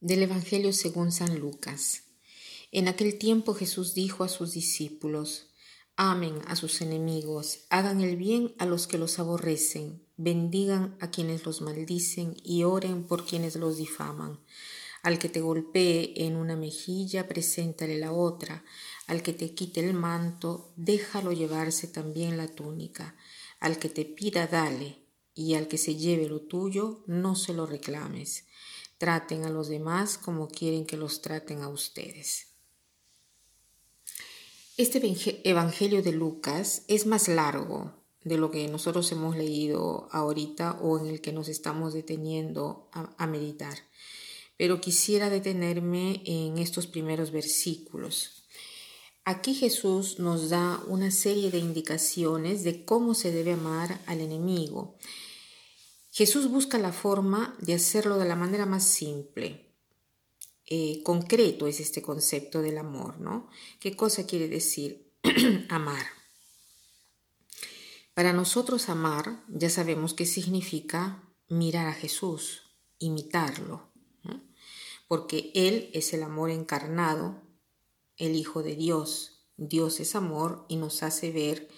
Del Evangelio según San Lucas. En aquel tiempo Jesús dijo a sus discípulos, Amen a sus enemigos, hagan el bien a los que los aborrecen, bendigan a quienes los maldicen y oren por quienes los difaman. Al que te golpee en una mejilla, preséntale la otra. Al que te quite el manto, déjalo llevarse también la túnica. Al que te pida, dale, y al que se lleve lo tuyo, no se lo reclames. Traten a los demás como quieren que los traten a ustedes. Este Evangelio de Lucas es más largo de lo que nosotros hemos leído ahorita o en el que nos estamos deteniendo a, meditar. Pero quisiera detenerme en estos primeros versículos. Aquí Jesús nos da una serie de indicaciones de cómo se debe amar al enemigo Jesús busca la forma de hacerlo de la manera más simple. Eh, concreto es este concepto del amor, ¿no? ¿Qué cosa quiere decir amar? Para nosotros amar, ya sabemos qué significa mirar a Jesús, imitarlo, porque Él es el amor encarnado, el Hijo de Dios. Dios es amor y nos hace ver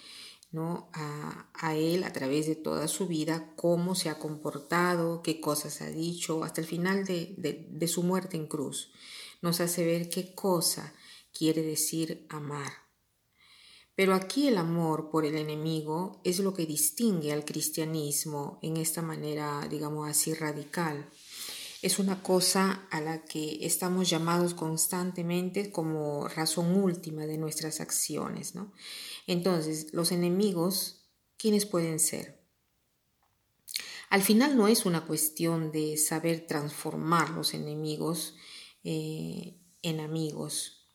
¿no? A, él a través de toda su vida, cómo se ha comportado, qué cosas ha dicho, hasta el final de, de su muerte en cruz. Nos hace ver qué cosa quiere decir amar. Pero aquí el amor por el enemigo es lo que distingue al cristianismo en esta manera, digamos así, radical es una cosa a la que estamos llamados constantemente como razón última de nuestras acciones. ¿no? Entonces, los enemigos, ¿quiénes pueden ser? Al final no es una cuestión de saber transformar los enemigos eh, en amigos.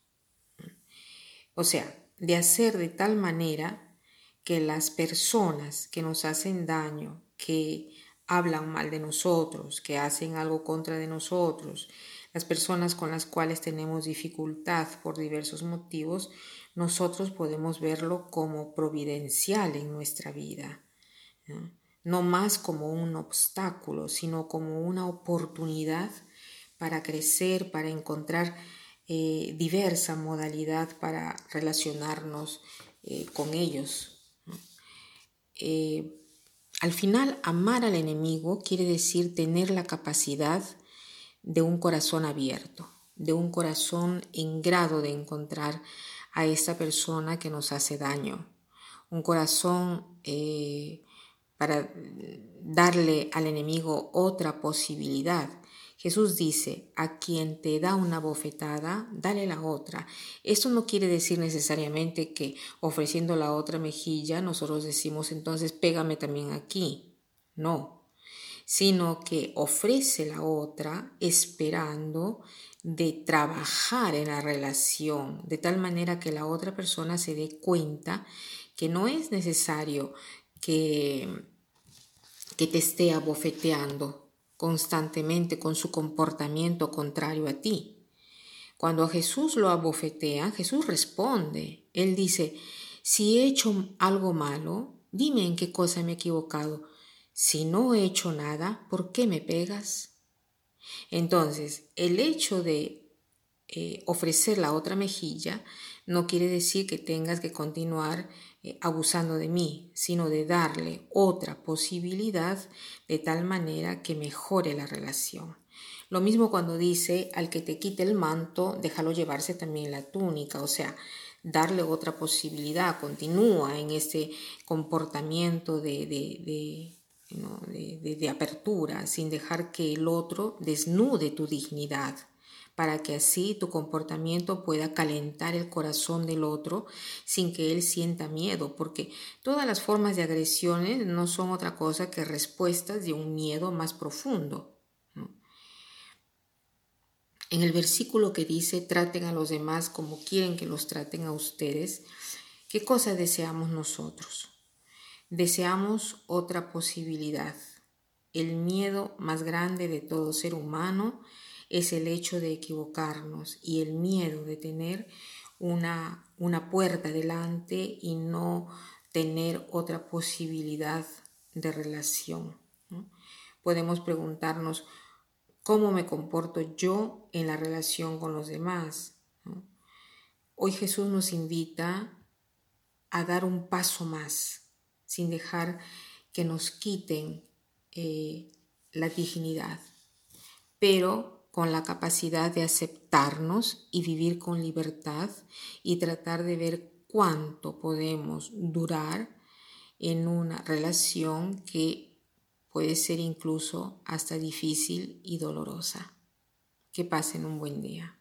O sea, de hacer de tal manera que las personas que nos hacen daño, que hablan mal de nosotros, que hacen algo contra de nosotros, las personas con las cuales tenemos dificultad por diversos motivos, nosotros podemos verlo como providencial en nuestra vida. ¿no? más como un obstáculo, sino como una oportunidad para crecer, para encontrar eh, diversa modalidad para relacionarnos eh, con ellos. Eh, al final, amar al enemigo quiere decir tener la capacidad de un corazón abierto, de un corazón en grado de encontrar a esa persona que nos hace daño, un corazón eh, para darle al enemigo otra posibilidad, Jesús dice, a quien te da una bofetada, dale la otra. Esto no quiere decir necesariamente que ofreciendo la otra mejilla nosotros decimos entonces pégame también aquí. No, sino que ofrece la otra esperando de trabajar en la relación, de tal manera que la otra persona se dé cuenta que no es necesario que, que te esté abofeteando, constantemente con su comportamiento contrario a ti. Cuando a Jesús lo abofetea, Jesús responde. Él dice, si he hecho algo malo, dime en qué cosa me he equivocado. Si no he hecho nada, ¿por qué me pegas? Entonces, el hecho de eh, ofrecer la otra mejilla no quiere decir que tengas que continuar eh, abusando de mí, sino de darle otra posibilidad de tal manera que mejore la relación. Lo mismo cuando dice al que te quite el manto, déjalo llevarse también la túnica, o sea, darle otra posibilidad, continúa en este comportamiento de, de, de, de apertura, sin dejar que el otro desnude tu dignidad para que así tu comportamiento pueda calentar el corazón del otro sin que él sienta miedo, porque todas las formas de agresiones no son otra cosa que respuestas de un miedo más profundo. En el versículo que dice, traten a los demás como quieren que los traten a ustedes, ¿qué cosa deseamos nosotros? Deseamos otra posibilidad. El miedo más grande de todo ser humano es el hecho de equivocarnos y el miedo de tener una, una puerta delante y no tener otra posibilidad de relación. Podemos preguntarnos cómo me comporto yo en la relación con los demás. Hoy Jesús nos invita a dar un paso más, sin dejar que nos quiten eh, la dignidad, pero con la capacidad de aceptarnos y vivir con libertad y tratar de ver cuánto podemos durar en una relación que puede ser incluso hasta difícil y dolorosa. Que pasen un buen día.